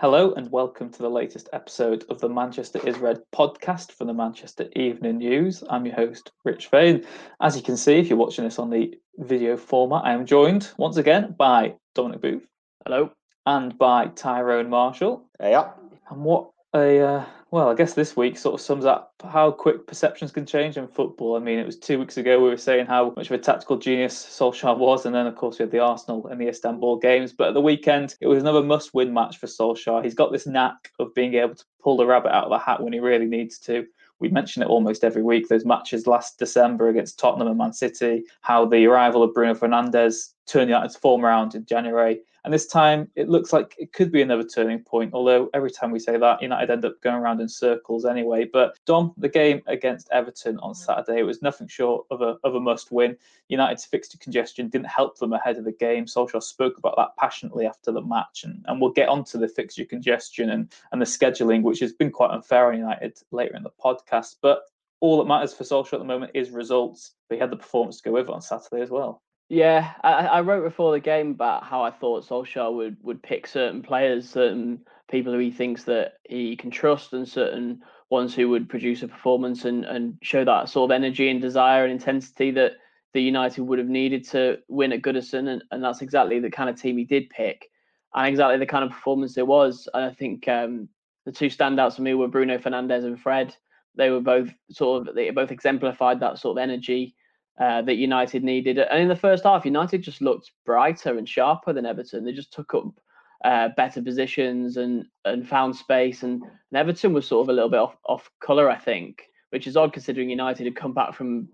Hello and welcome to the latest episode of the Manchester is Red podcast from the Manchester Evening News. I'm your host, Rich Fay. As you can see, if you're watching this on the video format, I am joined once again by Dominic Booth. Hello. And by Tyrone Marshall. Yeah. And what a uh, well, I guess this week sort of sums up how quick perceptions can change in football. I mean, it was two weeks ago we were saying how much of a tactical genius Solskjaer was, and then of course we had the Arsenal and the Istanbul games. But at the weekend, it was another must-win match for Solskjaer. He's got this knack of being able to pull the rabbit out of the hat when he really needs to. We mention it almost every week. Those matches last December against Tottenham and Man City, how the arrival of Bruno Fernandes turned United's form around in January, and this time it looks like it could be another turning point, although every time we say that, United end up going around in circles anyway. But Dom, the game against Everton on Saturday, it was nothing short of a, of a must win. United's fixture congestion didn't help them ahead of the game. Solskjaer spoke about that passionately after the match, and, and we'll get onto the fixture congestion and, and the scheduling, which has been quite unfair on United later in the podcast. But all that matters for Solskjaer at the moment is results. But he had the performance to go with on Saturday as well. Yeah, I, I, wrote before the game about how I thought Solskjaer would would pick certain players, certain people who he thinks that he can trust, and certain ones who would produce a performance and and show that sort of energy and desire and intensity that the United would have needed to win at Goodison, and, and that's exactly the kind of team he did pick, and exactly the kind of performance it was. And I think um, the two standouts for me were Bruno Fernandes and Fred. They were both sort of they both exemplified that sort of energy uh, that United needed. And in the first half, United just looked brighter and sharper than Everton. They just took up uh, better positions and and found space. And, and, Everton was sort of a little bit off, off colour, I think, which is odd considering United had come back from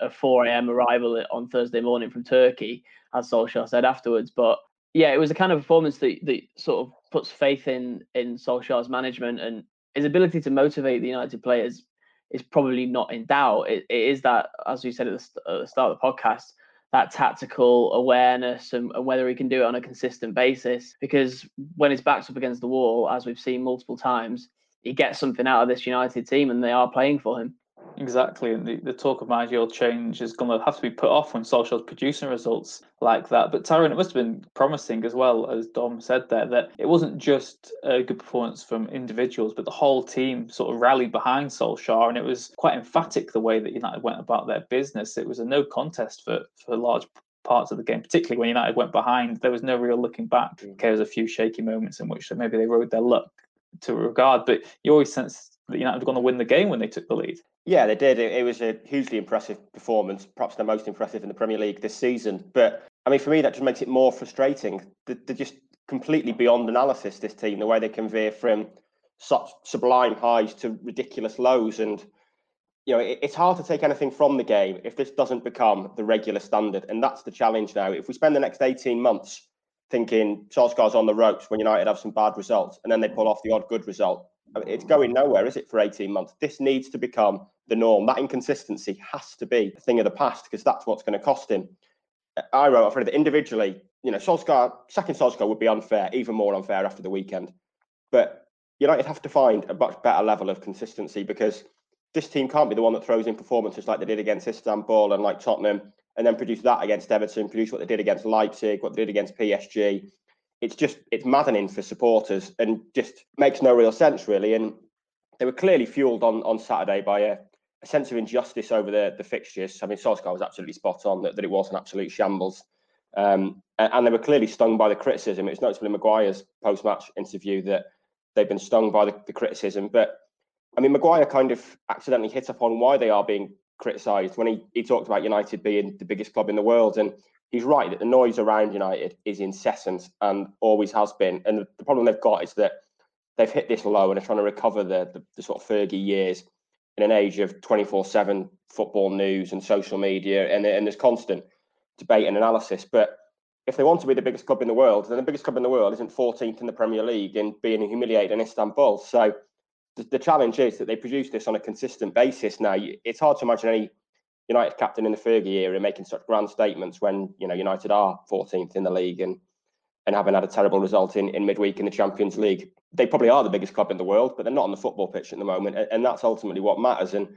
a 4 a.m. arrival on Thursday morning from Turkey, as Solskjaer said afterwards. But yeah, it was a kind of performance that, that sort of puts faith in in Solskjaer's management and his ability to motivate the United players is probably not in doubt. It, it is that, as we said at the, at the, start of the podcast, that tactical awareness and, and, whether he can do it on a consistent basis. Because when his back's up against the wall, as we've seen multiple times, he gets something out of this United team and they are playing for him. Exactly, and the, the talk of managerial change is going to have to be put off when Solskjaer's producing results like that. But Tyrone, it must have been promising as well, as Dom said there, that it wasn't just a good performance from individuals, but the whole team sort of rallied behind Solskjaer, and it was quite emphatic the way that United went about their business. It was a no contest for for large parts of the game, particularly when United went behind. There was no real looking back. Mm. Okay, there was a few shaky moments in which maybe they rode their luck to regard, but you always sense United were going to win the game when they took the lead. Yeah, they did. It, it, was a hugely impressive performance, perhaps the most impressive in the Premier League this season. But I mean, for me, that just makes it more frustrating. They're, they're just completely beyond analysis. This team, the way they can veer from such sublime highs to ridiculous lows, and you know, it, it's hard to take anything from the game if this doesn't become the regular standard. And that's the challenge now. If we spend the next eighteen months thinking Solskjaer's on the ropes when United have some bad results, and then they pull off the odd good result, it's going nowhere, is it, for 18 months? This needs to become the norm. That inconsistency has to be a thing of the past because that's what's going to cost him. I wrote afraid that individually, you know, Solskjaer, second Solskjaer would be unfair, even more unfair after the weekend. But United have to find a much better level of consistency because this team can't be the one that throws in performances like they did against Istanbul and like Tottenham and then produce that against Everton, produce what they did against Leipzig, what they did against PSG, it's just it's maddening for supporters and just makes no real sense really. And they were clearly fueled on on Saturday by a, a sense of injustice over the the fixtures. I mean, Solskjaer was absolutely spot on that, that it was an absolute shambles. Um, and, and, they were clearly stung by the criticism. It was in Maguire's post match interview that they've been stung by the, the criticism. But I mean, Maguire kind of accidentally hit upon why they are being criticised when he, he talked about United being the biggest club in the world. And he's right that the noise around United is incessant and always has been. And the, the problem they've got is that they've hit this low and are trying to recover the, the, the sort of Fergie years in an age of 24 7 football news and social media. And, and there's constant debate and analysis. But if they want to be the biggest club in the world, then the biggest club in the world isn't 14th in the Premier League and being humiliated in Istanbul. So the, the challenge is that they produce this on a consistent basis. Now, it's hard to imagine any United captain in the Fergie era making such grand statements when you know United are 14th in the league and and having had a terrible result in, in midweek in the Champions League. They probably are the biggest club in the world, but they're not on the football pitch at the moment, and, and that's ultimately what matters. And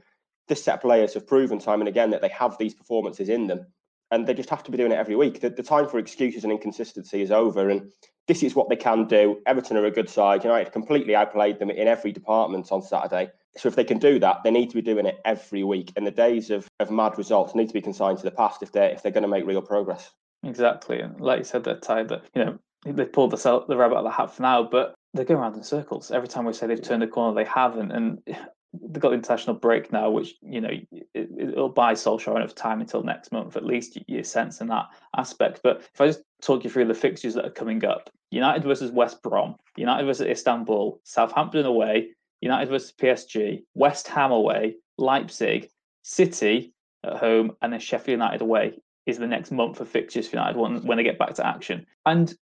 this set of players have proven time and again that they have these performances in them, and they just have to be doing it every week. The, the time for excuses and inconsistency is over, and this is what they can do. Everton are a good side. United completely outplayed them in every department on Saturday. So if they can do that, they need to be doing it every week. And the days of, of mad results need to be consigned to the past if they're if they're going to make real progress. Exactly, and like you said, that Ty, that you know they pulled the, cell, the rabbit out of the hat for now, but they're going around in circles. Every time we say they've turned a corner, they haven't, and they've got the international break now, which you know it, will buy Solskjaer enough time until next month. At least you're sensing that aspect. But if I just talk you through the fixtures that are coming up: United versus West Brom, United versus Istanbul, Southampton away, United versus PSG, West Ham away, Leipzig, City at home, and then Sheffield United away is the next month of fixtures for United when, when they get back to action. And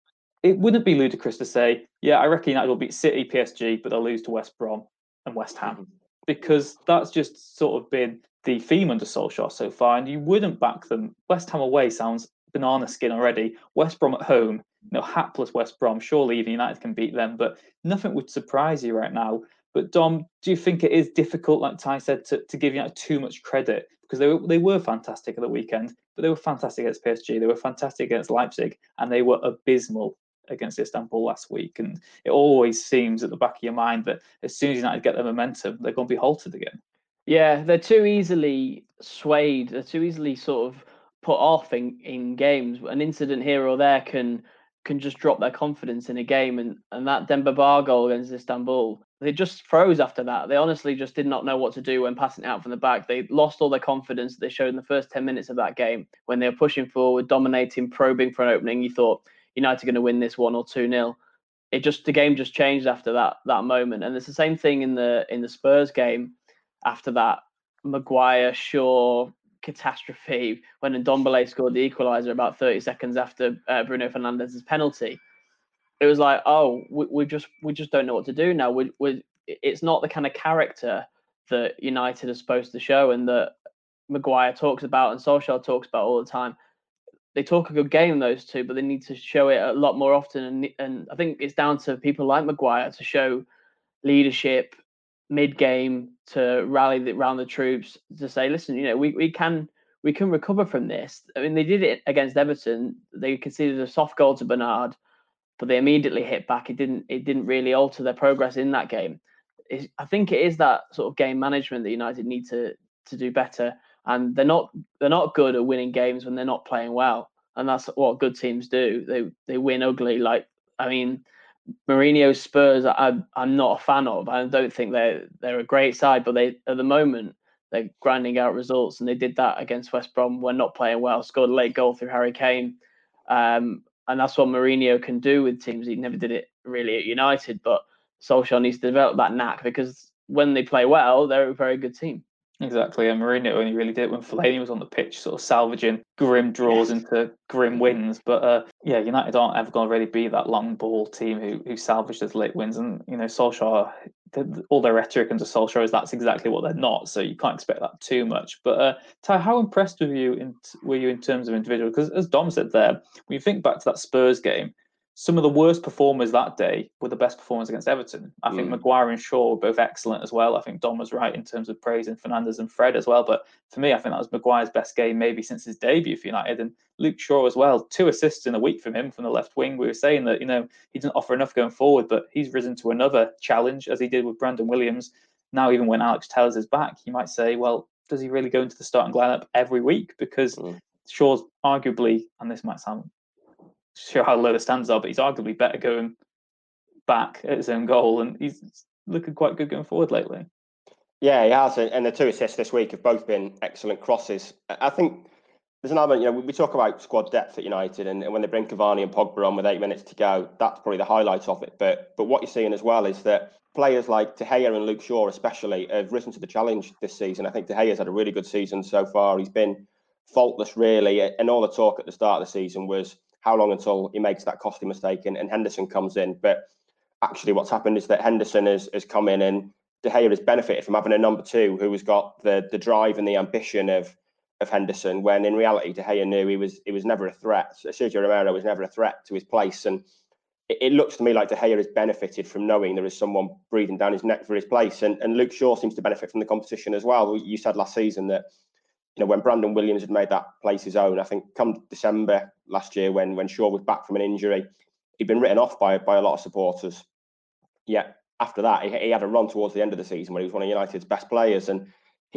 it wouldn't be ludicrous to say, yeah, I reckon United will beat City, PSG, but they'll lose to West Brom and West Ham. Because that's just sort of been the theme under Solskjaer so far, and you wouldn't back them. West Ham away sounds banana skin already. West Brom at home, you know, hapless West Brom. Surely even United can beat them, but nothing would surprise you right now. But Dom, do you think it is difficult, like Ty said, to, to give United too much credit because they were they were fantastic at the weekend, but they were fantastic against PSG, they were fantastic against Leipzig, and they were abysmal against Istanbul last week. And it always seems at the back of your mind that as soon as United get their momentum, they're going to be halted again. Yeah, they're too easily swayed. They're too easily sort of put off in, in games. An incident here or there can can just drop their confidence in a game. And, and that Demba Ba goal against Istanbul, they just froze after that. They honestly just did not know what to do when passing out from the back. They lost all their confidence that they showed in the first 10 minutes of that game when they were pushing forward, dominating, probing for an opening. You thought United are going to win this one or two nil. It just the game just changed after that that moment. And it's the same thing in the in the Spurs game after that. Maguire, Shaw, catastrophe when Ndombele scored the equaliser about 30 seconds after uh, Bruno Fernandes's penalty. It was like, oh, we, we, just we just don't know what to do now. We, we, it's not the kind of character that United are supposed to show and that Maguire talks about and Solskjaer talks about all the time. They talk a good game, those two, but they need to show it a lot more often. And, and I think it's down to people like Maguire to show leadership mid game to rally the, around the troops to say, listen, you know, we, we can we can recover from this. I mean, they did it against Everton. They conceded a soft goal to Bernard, but they immediately hit back. It didn't it didn't really alter their progress in that game. It's, I think it is that sort of game management that United need to to do better. And they're not they're not good at winning games when they're not playing well. And that's what good teams do. They they win ugly. Like I mean, Mourinho's Spurs, I, I'm not a fan of. I don't think they're they're a great side, but they at the moment they're grinding out results, and they did that against West Brom. We're not playing well. Scored a late goal through Harry Kane, um, and that's what Mourinho can do with teams. He never did it really at United, but Solskjaer needs to develop that knack because when they play well, they're a very good team. Exactly, and Mourinho only really did it when Fellaini was on the pitch, sort of salvaging grim draws into grim wins. But uh, yeah, United aren't ever going to really be that long ball team who who salvage those late wins. And you know, Solskjaer, all their rhetoric under Solskjaer is that's exactly what they're not. So you can't expect that too much. But uh, Ty, how impressed were you in were you in terms of individual? Because as Dom said there, when you think back to that Spurs game, some of the worst performers that day were the best performers against Everton. I mm. think Maguire and Shaw were both excellent as well. I think Dom was right in terms of praising Fernandes and Fred as well. But for me, I think that was Maguire's best game maybe since his debut for United. And Luke Shaw as well, two assists in a week from him from the left wing. We were saying that, you know, he didn't offer enough going forward, but he's risen to another challenge as he did with Brandon Williams. Now, even when Alex Telles is back, you might say, well, does he really go into the starting lineup every week? Because mm. Shaw's arguably, and this might sound show how low the standards are, but he's arguably better going back at his own goal, and he's looking quite good going forward lately. Yeah, he has, and the two assists this week have both been excellent crosses. I think there's an element, you know, we talk about squad depth at United, and, when they bring Cavani and Pogba on with eight minutes to go, that's probably the highlight of it. But but what you're seeing as well is that players like De Gea and Luke Shaw, especially, have risen to the challenge this season. I think De Gea's had a really good season so far. He's been faultless, really, and all the talk at the start of the season was how long until he makes that costly mistake and, and Henderson comes in. But actually, what's happened is that Henderson has, has come in and De Gea has benefited from having a number two who has got the the drive and the ambition of of Henderson. When in reality, De Gea knew he was he was never a threat. Sergio Romero was never a threat to his place, and it, it looks to me like De Gea has benefited from knowing there is someone breathing down his neck for his place, and and Luke Shaw seems to benefit from the competition as well. You said last season that you know, when Brandon Williams had made that place his own, I think come December last year, when when Shaw was back from an injury, he'd been written off by by a lot of supporters. Yeah, after that, he, he, had a run towards the end of the season where he was one of United's best players, and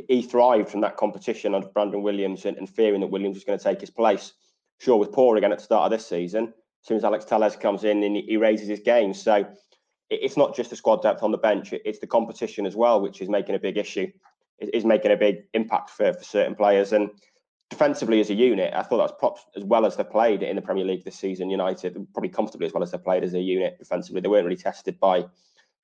he thrived from that competition under Brandon Williams and, and fearing that Williams was going to take his place. Shaw was poor again at the start of this season. As soon as Alex Telles comes in and he, raises his game, so it, it's not just the squad depth on the bench; it, it's the competition as well, which is making a big issue. Is making a big impact for, for certain players and defensively as a unit, I thought that's props as well as they played in the Premier League this season. United probably comfortably as well as they played as a unit defensively. They weren't really tested by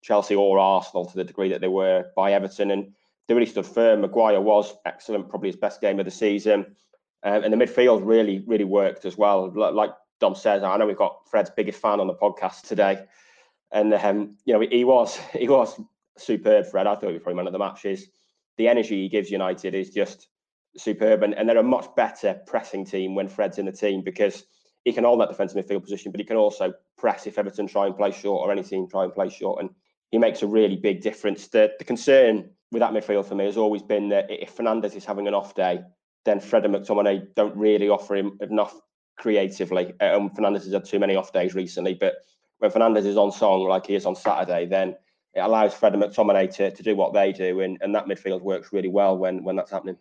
Chelsea or Arsenal to the degree that they were by Everton, and they really stood firm. Maguire was excellent, probably his best game of the season, um, and the midfield really, really worked as well. Like Dom says, I know we've got Fred's biggest fan on the podcast today, and um, you know he was he was superb. Fred, I thought he was probably man of the matches. The energy he gives United is just superb, and, and they're a much better pressing team when Fred's in the team because he can hold that defensive midfield position, but he can also press if Everton try and play short or any team try and play short, and he makes a really big difference. The, the concern with that midfield for me has always been that if Fernandes is having an off day, then Fred and McTominay don't really offer him enough creatively. Um, Fernandes has had too many off days recently, but when Fernandes is on song like he is on Saturday, then it allows Fred and McTominay to, to do what they do, and, and that midfield works really well when when that's happening.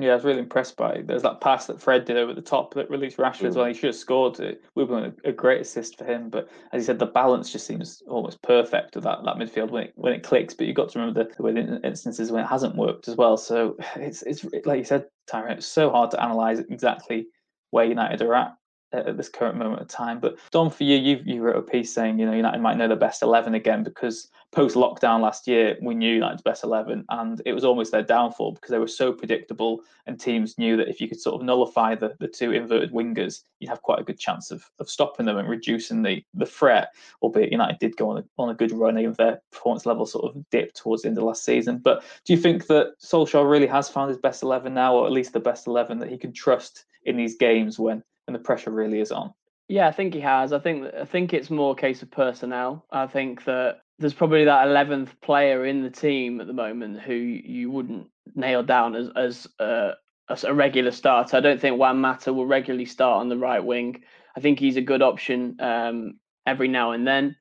Yeah, I was really impressed by it. There's that pass that Fred did over the top that released Rashford mm. as well. He should have scored it. Would have been a, great assist for him. But as you said, the balance just seems almost perfect of that, that midfield when it, when it clicks. But you've got to remember the, the instances when it hasn't worked as well. So it's, it's like you said, Tyrone, it's so hard to analyse exactly where United are at at this current moment of time. But Dom, for you, you you wrote a piece saying you know United might know the best eleven again because post lockdown last year we knew United's best eleven, and it was almost their downfall because they were so predictable, and teams knew that if you could sort of nullify the, the two inverted wingers, you'd have quite a good chance of, of stopping them and reducing the the threat. Albeit United did go on a, on a good run, even their performance level sort of dipped towards the end of last season. But do you think that Solskjaer really has found his best eleven now, or at least the best eleven that he can trust in these games when and the pressure really is on. Yeah, I think he has. I think I think it's more a case of personnel. I think that there's probably that eleventh player in the team at the moment who you wouldn't nail down as as a, as a regular starter. I don't think Juan Mata will regularly start on the right wing. I think he's a good option um, every now and then.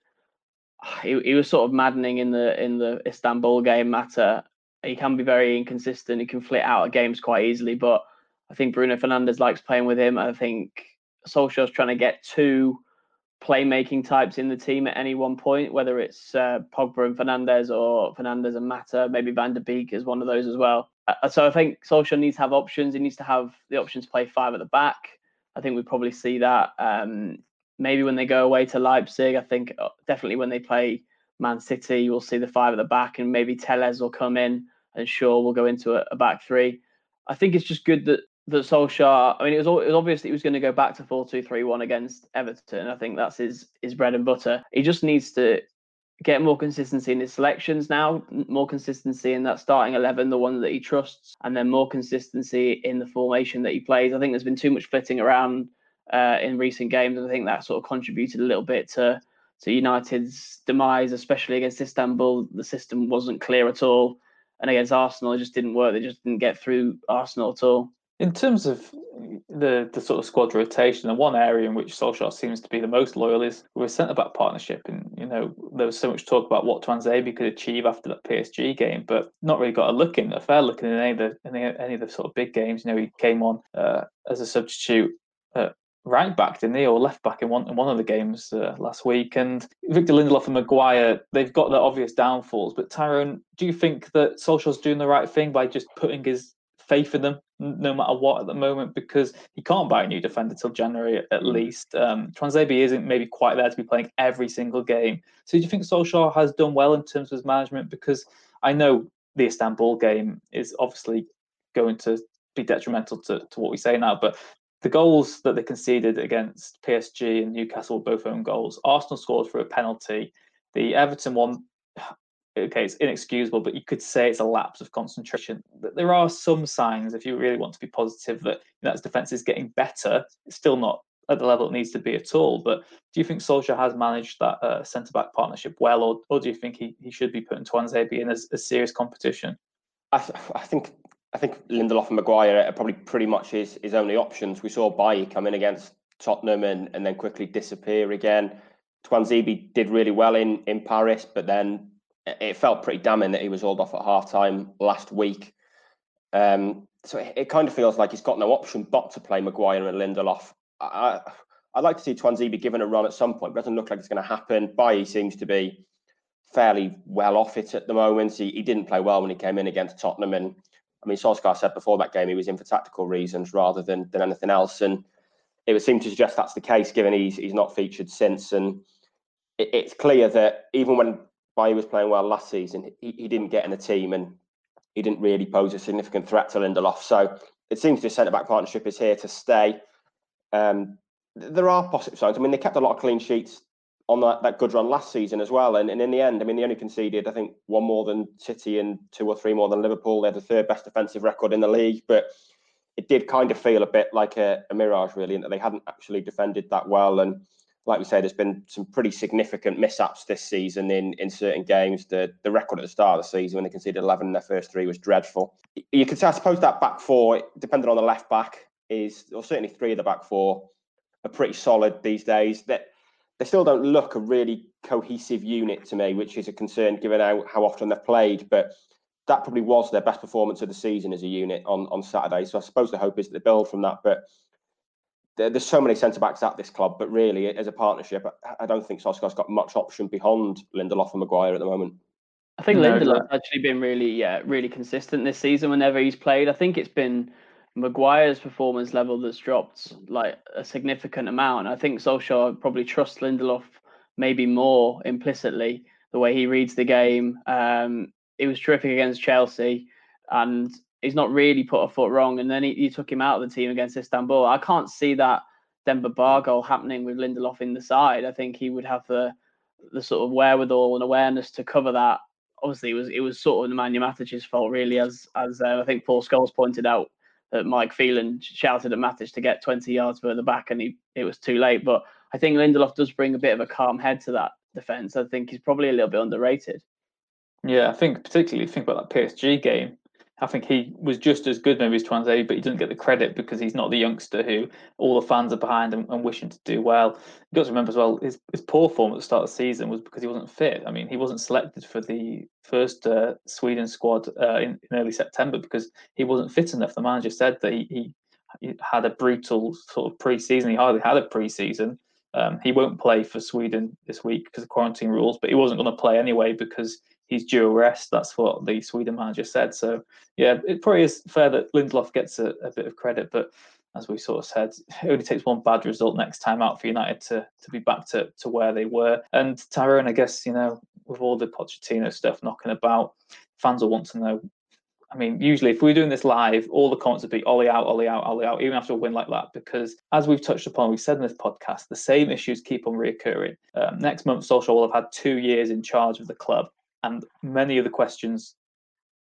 He, he was sort of maddening in the in the Istanbul game. Mata he can be very inconsistent. He can flit out of games quite easily, but I think Bruno Fernandes likes playing with him. I think Solskjaer's trying to get two playmaking types in the team at any one point, whether it's uh, Pogba and Fernandes or Fernandes and Mata, maybe Van der Beek is one of those as well. Uh, so I think Solskjaer needs to have options. He needs to have the option to play five at the back. I think we probably see that um, maybe when they go away to Leipzig. I think uh, definitely when they play Man City, you'll see the five at the back, and maybe Telles will come in and Shaw will go into a, a back three. I think it's just good that that Solskjaer, I mean, it was, it was obvious that he was going to go back to 4 2 3 1 against Everton. I think that's his, his bread and butter. He just needs to get more consistency in his selections now, more consistency in that starting 11, the one that he trusts, and then more consistency in the formation that he plays. I think there's been too much flitting around uh, in recent games, and I think that sort of contributed a little bit to, to United's demise, especially against Istanbul. The system wasn't clear at all. And against Arsenal, it just didn't work. They just didn't get through Arsenal at all. In terms of the the sort of squad rotation, and one area in which Solskjaer seems to be the most loyal is with centre back partnership. And you know, there was so much talk about what Tuanzebe could achieve after that PSG game, but not really got a look in, a fair look in any of the any, any of the sort of big games. You know, he came on uh, as a substitute at right back, didn't he, or left back in one in one of the games uh, last week. And Victor Lindelof and Maguire, they've got their obvious downfalls. But Tyrone, do you think that Solskjaer's doing the right thing by just putting his faith in them no matter what at the moment because he can't buy a new defender till January at mm. least. Um, Tuanzebe isn't maybe quite there to be playing every single game. So do you think Solskjaer has done well in terms of his management? Because I know the Istanbul game is obviously going to be detrimental to, to what we say now, but the goals that they conceded against PSG and Newcastle were both own goals. Arsenal scored for a penalty. The Everton one okay, it's inexcusable, but you could say it's a lapse of concentration. There are some signs, if you really want to be positive, that his defence is getting better. It's still not at the level it needs to be at all. But do you think Solskjaer has managed that uh, centre back partnership well, or, or do you think he, he should be putting Tuanzebe in as a serious competition? I, th- I think I think Lindelof and Maguire are probably pretty much his, his only options. We saw Bailly come in against Tottenham and, and then quickly disappear again. Tuanzebe did really well in, in Paris, but then it felt pretty damning that he was hauled off at half time last week. Um, so it, it, kind of feels like he's got no option but to play Maguire and Lindelof. I, I'd like to see Tuanzebe given a run at some point, but it doesn't look like it's going to happen. Bailly seems to be fairly well off it at the moment. He, he didn't play well when he came in against Tottenham. And I mean, Solskjaer said before that game he was in for tactical reasons rather than, than anything else. And it would seem to suggest that's the case, given he's, he's not featured since. And it, it's clear that even when Bailly was playing well last season, he, he didn't get in the team and he didn't really pose a significant threat to Lindelof. So it seems the centre back partnership is here to stay. Um, there are positive signs. I mean, they kept a lot of clean sheets on that, that good run last season as well. And, and in the end, I mean, they only conceded, I think, one more than City and two or three more than Liverpool. They had the third best defensive record in the league, but it did kind of feel a bit like a, a mirage, really, and that they hadn't actually defended that well. And like we said, there's been some pretty significant mishaps this season in, in certain games. The the record at the start of the season when they conceded 11 in their first three was dreadful. You could say, I suppose, that back four, depending on the left back, is, or certainly three of the back four, are pretty solid these days. That they still don't look a really cohesive unit to me, which is a concern given how, how often they've played. But that probably was their best performance of the season as a unit on, on Saturday. So I suppose the hope is that they build from that. But there's so many centre backs at this club, but really, as a partnership, I don't think Solskjaer's got much option beyond Lindelof and Maguire at the moment. I think no, Lindelof's actually been really, yeah, really consistent this season. Whenever he's played, I think it's been Maguire's performance level that's dropped like a significant amount. I think Solskjaer probably trusts Lindelof maybe more implicitly the way he reads the game. Um, he was terrific against Chelsea, and he's not really put a foot wrong. And then he, he took him out of the team against Istanbul. I can't see that Demba Ba goal happening with Lindelof in the side. I think he would have the the sort of wherewithal and awareness to cover that. Obviously, it was it was sort of Nemanja Matic's fault, really, as as uh, I think Paul Scholes pointed out that Mike Phelan shouted at Matic to get 20 yards further back, and he it was too late. But I think Lindelof does bring a bit of a calm head to that defense. I think he's probably a little bit underrated. Yeah, I think particularly think about that PSG game. I think he was just as good maybe as Tuanzebe, but he doesn't get the credit because he's not the youngster who all the fans are behind and, and wishing to do well. You've got to remember as well his, his poor form at the start of the season was because he wasn't fit. I mean, he wasn't selected for the first uh, Sweden squad uh, in, in, early September because he wasn't fit enough. The manager said that he, he, he had a brutal sort of pre-season. He hardly had a pre-season. Um, he won't play for Sweden this week because of quarantine rules, but he wasn't going to play anyway because he's due a rest. That's what the Sweden manager said. So yeah, it probably is fair that Lindelof gets a, a, bit of credit, but as we sort of said, it only takes one bad result next time out for United to to be back to, to where they were. And Tyrone, I guess, you know, with all the Pochettino stuff knocking about, fans will want to know. I mean, usually if we're doing this live, all the comments would be Ole out, Ole out, Ole out, even after a win like that, because as we've touched upon, we've said in this podcast, the same issues keep on reoccurring. Um, next month, Solskjaer will have had two years in charge of the club and many of the questions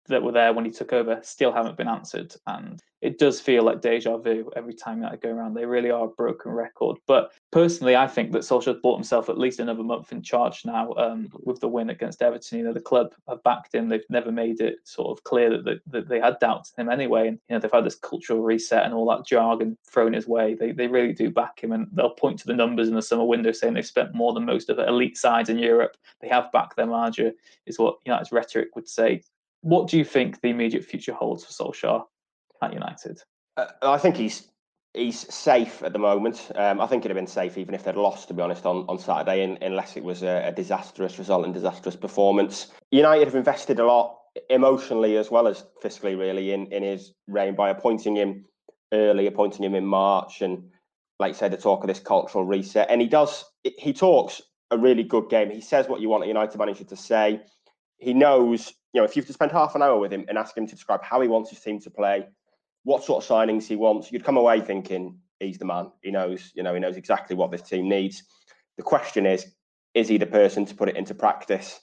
that were there when he took over still haven't been answered. And it does feel like deja vu every time that I go around. They really are a broken record. But personally, I think that Solskjaer bought himself at least another month in charge now um, with the win against Everton. You know, the club have backed him. They've never made it sort of clear that, that, that they had doubts in him anyway. And, you know, they've had this cultural reset and all that jargon thrown his way. They, they really do back him. And they'll point to the numbers in the summer window saying they've spent more than most of the elite sides in Europe. They have backed their manager, is what United's rhetoric would say. What do you think the immediate future holds for Solskjaer at United? Uh, I think he's he's safe at the moment. Um, I think it'd have been safe even if they'd lost, to be honest, on, on Saturday, in, unless it was a, a, disastrous result and disastrous performance. United have invested a lot emotionally as well as fiscally, really, in, in his reign by appointing him early, appointing him in March, and like you said, the talk of this cultural reset. And he does, he talks a really good game. He says what you want a United manager to say. He knows you know, if you have to spend half an hour with him and ask him to describe how he wants his team to play, what sort of signings he wants, you'd come away thinking he's the man. He knows, you know, he knows exactly what this team needs. The question is, is he the person to put it into practice?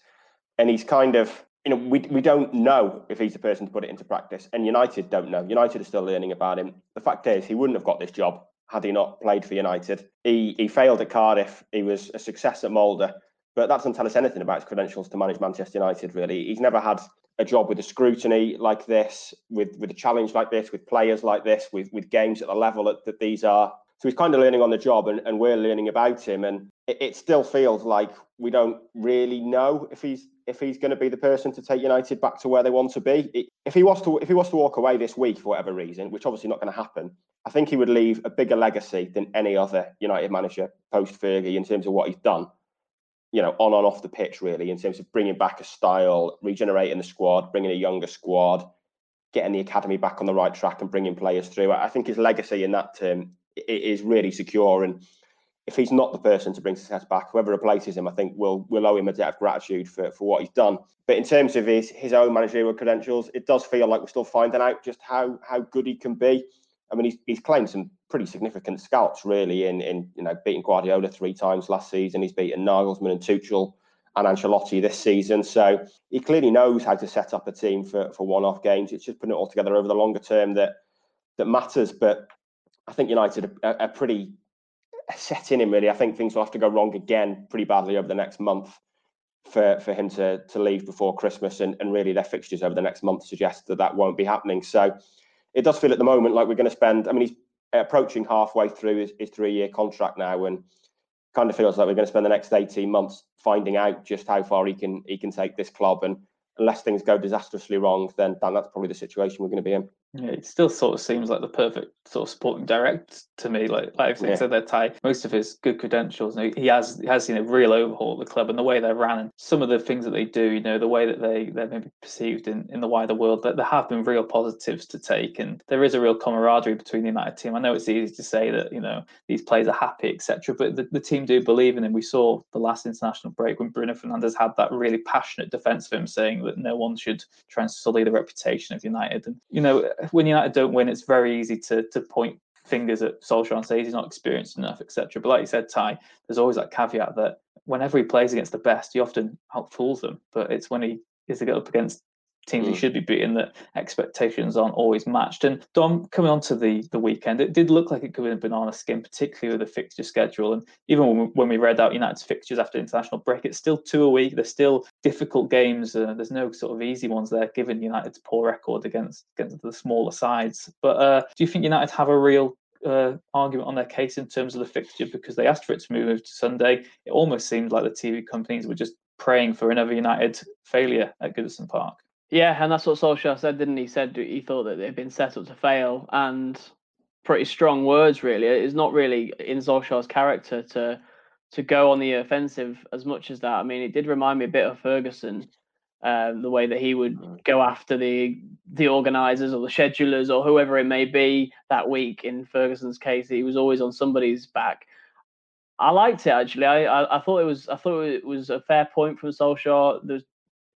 and he's kind of you know we we don't know if he's the person to put it into practice, and United don't know. United are still learning about him. The fact is, he wouldn't have got this job had he not played for United. He he failed at Cardiff. He was a success at Molde, but that doesn't tell us anything about his credentials to manage Manchester United. Really, he's never had a job with a scrutiny like this, with with a challenge like this, with players like this, with with games at the level that, that these are. So he's kind of learning on the job, and, and we're learning about him. And it, it still feels like we don't really know if he's if he's going to be the person to take United back to where they want to be. If he was to if he was to walk away this week for whatever reason, which obviously not going to happen, I think he would leave a bigger legacy than any other United manager post Fergie in terms of what he's done. You know, on and off the pitch, really, in terms of bringing back a style, regenerating the squad, bringing a younger squad, getting the academy back on the right track, and bringing players through. I think his legacy in that um, term is really secure and if he's not the person to bring success back, whoever replaces him, I think will will owe him a debt of gratitude for, for what he's done. But in terms of his his own managerial credentials, it does feel like we're still finding out just how how good he can be. I mean, he's, he's claimed some pretty significant scalps, really, in in you know beating Guardiola three times last season. He's beaten Nagelsmann and Tuchel and Ancelotti this season. So he clearly knows how to set up a team for for one-off games. It's just putting it all together over the longer term that that matters. But I think United are, are pretty set in him really. I think things will have to go wrong again pretty badly over the next month for for him to to leave before Christmas, and and really their fixtures over the next month suggest that that won't be happening. So it does feel at the moment like we're going to spend. I mean, he's approaching halfway through his, his three year contract now, and kind of feels like we're going to spend the next eighteen months finding out just how far he can he can take this club and unless things go disastrously wrong, then, then that's probably the situation we're going to be in. Yeah, it still sort of seems like the perfect sort of sporting direct to me. Like like I yeah. said, that Ty most of his good credentials. You know, he has he has seen a real overhaul of the club and the way they're ran and some of the things that they do. You know, the way that they they're maybe perceived in, in the wider world. That there have been real positives to take, and there is a real camaraderie between the United team. I know it's easy to say that you know these players are happy, etc. But the, the team do believe in him. We saw the last international break when Bruno Fernandes had that really passionate defence of him, saying that no one should try and sully the reputation of United. And you know, when United don't win, it's very easy to to point fingers at Solskjaer and say he's not experienced enough, etc. But like you said, Ty, there's always that caveat that whenever he plays against the best, he often outfools them. But it's when he is up against teams mm. he should be beating that expectations aren't always matched. And Dom, coming on to the the weekend, it did look like it could have been banana skin, particularly with the fixture schedule. And even when we, when we read out United's fixtures after international break, it's still two a week. There's still difficult games. Uh, there's no sort of easy ones there, given United's poor record against against the smaller sides. But uh, do you think United have a real uh, argument on their case in terms of the fixture because they asked for it to move to Sunday. It almost seemed like the TV companies were just praying for another United failure at Goodison Park. Yeah, and that's what Solskjaer said, didn't he? Said he thought that they'd been set up to fail, and pretty strong words. Really, it's not really in Solskjaer's character to to go on the offensive as much as that. I mean, it did remind me a bit of Ferguson, uh, the way that he would mm. go after the the organisers or the schedulers or whoever it may be that week. In Ferguson's case, he was always on somebody's back. I liked it actually. I, I, I thought it was I thought it was a fair point from Solskjaer. There's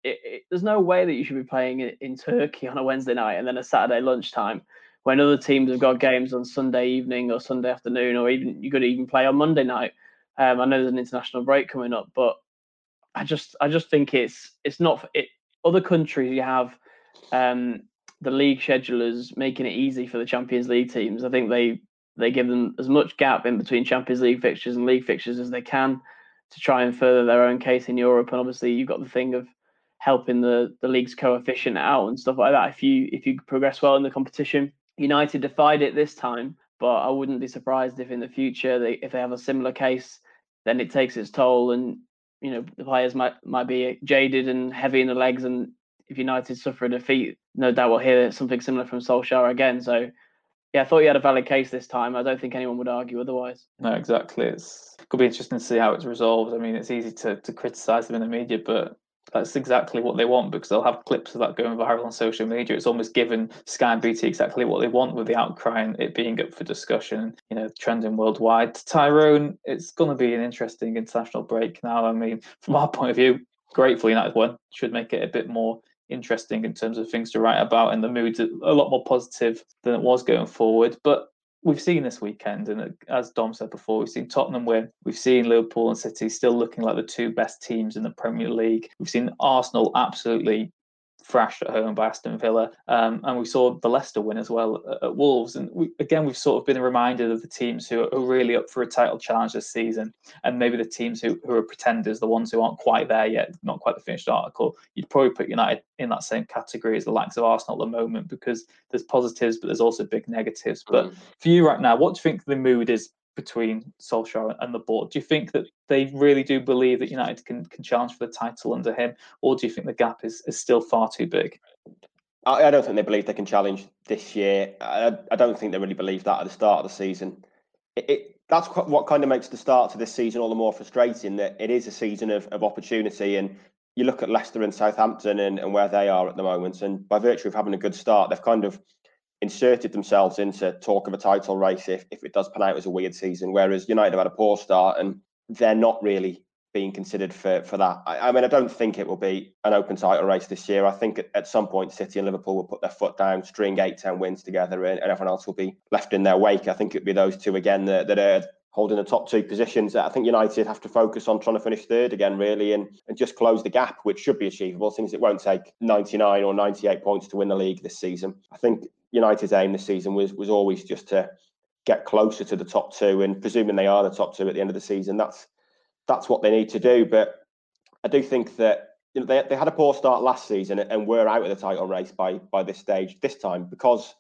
it, it, there's no way that you should be playing in, in Turkey on a Wednesday night and then a Saturday lunchtime when other teams have got games on Sunday evening or Sunday afternoon, or even you could even play on Monday night. Um, I know there's an international break coming up, but I just I just think it's it's not it. Other countries you have um, the league schedulers making it easy for the Champions League teams. I think they they give them as much gap in between Champions League fixtures and league fixtures as they can to try and further their own case in Europe. And obviously, you've got the thing of helping the the league's coefficient out and stuff like that. If you if you progress well in the competition, United defied it this time, but I wouldn't be surprised if in the future they if they have a similar case, then it takes its toll and you know the players might might be jaded and heavy in the legs and if United suffer a defeat, no doubt we'll hear something similar from Solskjaer again. So yeah, I thought you had a valid case this time. I don't think anyone would argue otherwise. No, exactly. It's could be interesting to see how it's resolved. I mean, it's easy to to criticise them in the media, but that's exactly what they want because they'll have clips of that going viral on social media. It's almost given Sky and BT exactly what they want with the outcry and it being up for discussion, you know, trending worldwide. Tyrone, it's going to be an interesting international break now. I mean, from our point of view, grateful United won should make it a bit more interesting in terms of things to write about and the mood's a lot more positive than it was going forward. But we've seen this weekend, and uh, as Dom said before, we've seen Tottenham win. We've seen Liverpool and City still looking like the two best teams in the Premier League. We've seen Arsenal absolutely thrashed at home by Aston Villa, um, and we saw the Leicester win as well at, Wolves. And we, again, we've sort of been reminded of the teams who are really up for a title challenge this season, and maybe the teams who, who are pretenders, the ones who aren't quite there yet, not quite the finished article. You'd probably put United in that same category as the likes of Arsenal at the moment because there's positives, but there's also big negatives. But mm. for you right now, what do you think the mood is between Solskjaer and the board. Do you think that they really do believe that United can, can challenge for the title under him, or do you think the gap is, is still far too big? I, I don't think they believe they can challenge this year. I, I, don't think they really believe that at the start of the season. It, it, that's what kind of makes the start to this season all the more frustrating. That it is a season of, of opportunity, and you look at Leicester and Southampton and, and where they are at the moment, and by virtue of having a good start, they've kind of inserted themselves into talk of a title race if, if it does pan out as a weird season. Whereas United have had a poor start and they're not really being considered for for that. I, I, mean, I don't think it will be an open title race this year. I think at, at, some point City and Liverpool will put their foot down, string eight, ten wins together, and, and everyone else will be left in their wake. I think it'll be those two again that, that are holding the top two positions. I think United have to focus on trying to finish third again, really, and, and just close the gap, which should be achievable since it won't take 99 or 98 points to win the league this season. I think United's aim this season was was always just to get closer to the top two, and presuming they are the top two at the end of the season, that's that's what they need to do. But I do think that you know they, they had a poor start last season and were out of the title race by by this stage. This time, because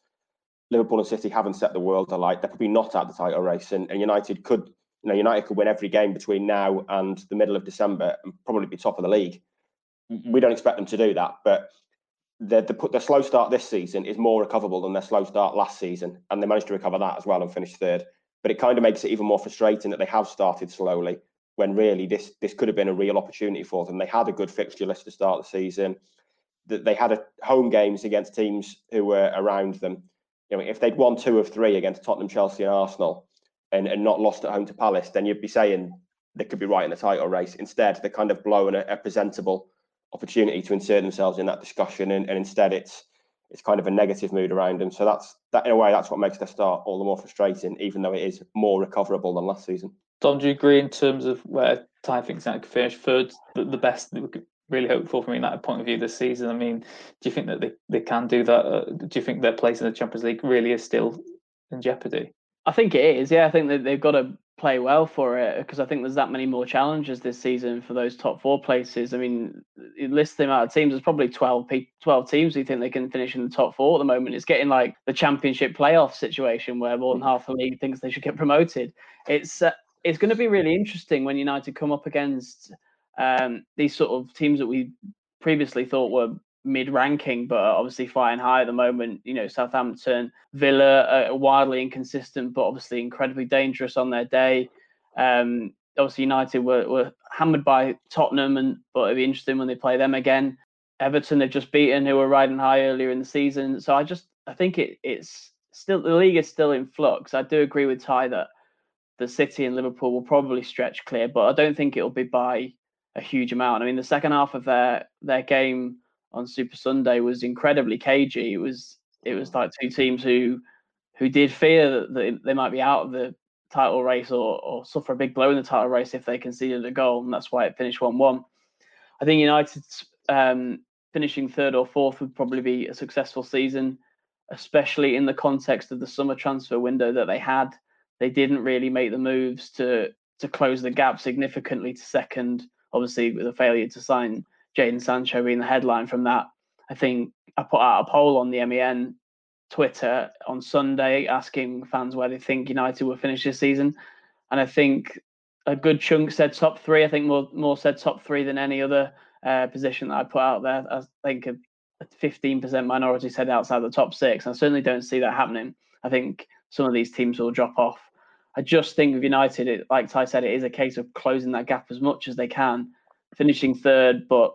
Liverpool and City haven't set the world alight, they're probably not at the title race, and, and United could you know United could win every game between now and the middle of December and probably be top of the league. We don't expect them to do that, but the, the, slow start this season is more recoverable than their slow start last season, and they managed to recover that as well and finish third. But it kind of makes it even more frustrating that they have started slowly when really this this could have been a real opportunity for them. They had a good fixture list to start the season. That they had a home games against teams who were around them. You know, if they'd won two of three against Tottenham, Chelsea, and Arsenal, and, and not lost at home to Palace, then you'd be saying they could be right in the title race. Instead, they're kind of blowing a, a presentable opportunity to insert themselves in that discussion, and, and instead it's it's kind of a negative mood around them. So that's that in a way that's what makes their start all the more frustrating, even though it is more recoverable than last season. Dom, do you agree in terms of where Ty thinks that could finish third, the, the best that we could really hope for from a United point of view this season? I mean, do you think that they, they can do that? Uh, do you think their place in the Champions League really is still in jeopardy? I think it is. Yeah, I think that they've got to play well for it because I think there's that many more challenges this season for those top four places. I mean, you list the amount of teams. There's probably 12, 12 teams who think they can finish in the top four at the moment. It's getting like the championship playoff situation where more than half the league thinks they should get promoted. It's uh, it's going to be really interesting when United come up against um, these sort of teams that we previously thought were mid-ranking, but obviously flying high at the moment. You know, Southampton, Villa are wildly inconsistent, but obviously incredibly dangerous on their day. Um, obviously, United were, were hammered by Tottenham, and but it'd be interesting when they play them again. Everton they've just beaten, who were riding high earlier in the season. So I just I think it, it's still the league is still in flux. I do agree with Ty that the City and Liverpool will probably stretch clear, but I don't think it'll be by a huge amount. I mean, the second half of their their game on Super Sunday was incredibly cagey. It was it was like two teams who who did fear that they might be out of the title race or, or suffer a big blow in the title race if they conceded a goal, and that's why it finished one-one. I think United's um, finishing third or fourth would probably be a successful season, especially in the context of the summer transfer window that they had. They didn't really make the moves to to close the gap significantly to second, obviously with a failure to sign Jadon Sancho being the headline from that. I think I put out a poll on the MEN Twitter on Sunday asking fans where they think United will finish this season. And I think a good chunk said top three. I think more more said top three than any other uh, position that I put out there. I think a 15% minority said outside the top six. I certainly don't see that happening. I think some of these teams will drop off. I just think with United, it, like Ty said, it is a case of closing that gap as much as they can, finishing third, but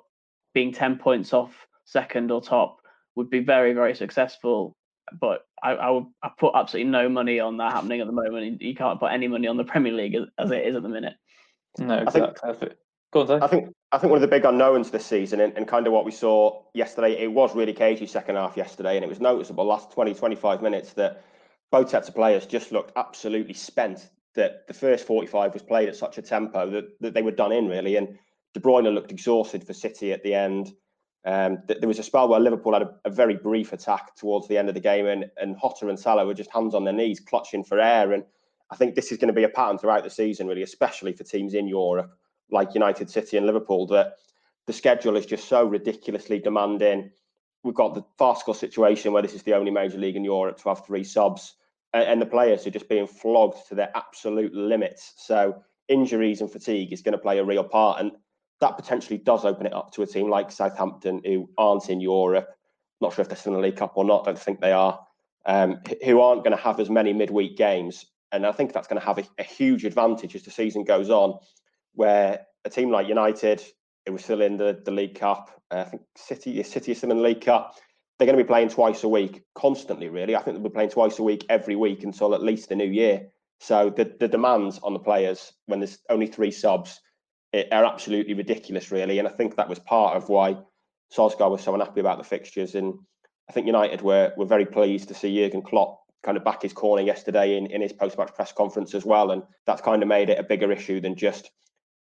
being 10 points off second or top would be very, very successful. But I, I would I put absolutely no money on that happening at the moment. You can't put any money on the Premier League as, as it is at the minute. No, exactly. I think, Go on, I think I think one of the big unknowns this season and, and, kind of what we saw yesterday, it was really cagey second half yesterday, and it was noticeable last 20, 25 minutes that both sets of players just looked absolutely spent. That the first 45 was played at such a tempo that, that they were done in really, and De Bruyne looked exhausted for City at the end. Um, th- there was a spell where Liverpool had a, a, very brief attack towards the end of the game, and, and Jota and Salah were just hands on their knees, clutching for air. And I think this is going to be a pattern throughout the season, really, especially for teams in Europe like United, City, and Liverpool. That the schedule is just so ridiculously demanding. We've got the farcical situation where this is the only major league in Europe to have three subs, and, and the players are just being flogged to their absolute limits. So injuries and fatigue is going to play a real part, and that potentially does open it up to a team like Southampton who aren't in Europe. Not sure if they're still in the League Cup or not. Don't think they are. Um, who aren't going to have as many midweek games, and I think that's going to have a, a, huge advantage as the season goes on. Where a team like United, it was still in the, the League Cup. Uh, I think City, City is still in the League Cup. They're going to be playing twice a week, constantly. Really, I think they'll be playing twice a week every week until at least the new year. So the the demands on the players when there's only three subs are absolutely ridiculous, really. And I think that was part of why Solskjaer was so unhappy about the fixtures. And I think United were were very pleased to see Jurgen Klopp kind of back his corner yesterday in, in his post match press conference as well. And that's kind of made it a bigger issue than just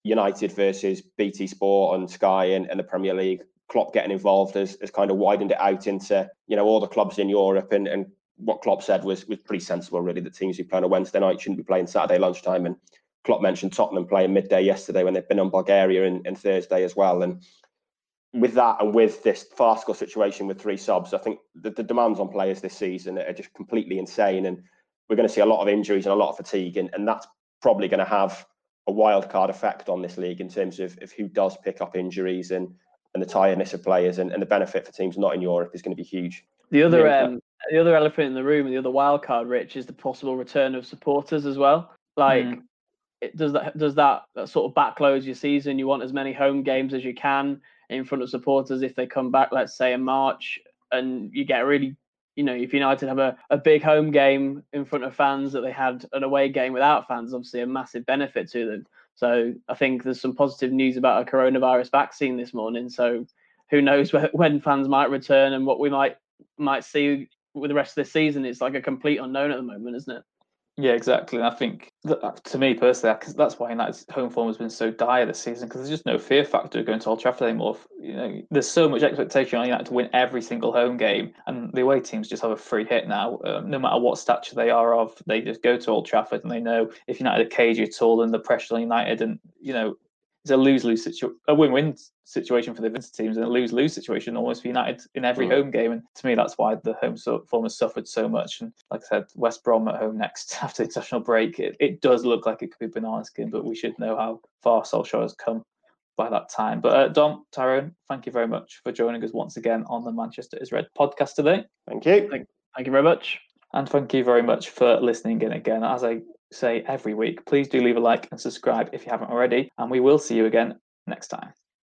United versus BT Sport and Sky and, and the Premier League. Klopp getting involved has, has kind of widened it out into you know all the clubs in Europe and, and what Klopp said was was pretty sensible really that teams who play on a Wednesday night shouldn't be playing Saturday lunchtime and Klopp mentioned Tottenham playing midday yesterday when they've been on Bulgaria and, and Thursday as well. And with that and with this farcical situation with three subs, I think the, the, demands on players this season are just completely insane. And we're going to see a lot of injuries and a lot of fatigue. And, and that's probably going to have a wild card effect on this league in terms of, of who does pick up injuries and, and the tiredness of players. And, and the benefit for teams not in Europe is going to be huge. The other um, the other elephant in the room, and the other wild card, Rich, is the possible return of supporters as well. Like mm does that does that, that sort of backload your season? You want as many home games as you can in front of supporters if they come back, let's say in March, and you get really, you know, if United have a, a big home game in front of fans that they had an away game without fans, obviously a massive benefit to them. So I think there's some positive news about a coronavirus vaccine this morning. So who knows when fans might return and what we might might see with the rest of the season. It's like a complete unknown at the moment, isn't it? Yeah, exactly. And I think that, uh, to me personally, that's why United's home form has been so dire this season because there's just no fear factor going to Old Trafford anymore. You know, there's so much expectation on United to win every single home game, and the away teams just have a free hit now. Um, no matter what stature they are of, they just go to Old Trafford and they know if United are cagey at all, and the pressure on United, and you know it's a lose lose situation, a win win situation for the visitor teams, and a lose lose situation almost for United in every mm. home game. And to me, that's why the home form has suffered so much. And like I said, West Brom at home next after the international break, it, it does look like it could be banana skin, but we should know how far Solskjaer has come by that time. But uh, Dom, Tyrone, thank you very much for joining us once again on the Manchester is Red podcast today. Thank you. Thank, thank you very much. And thank you very much for listening in again. As I say every week, please do leave a like and subscribe if you haven't already. And we will see you again next time.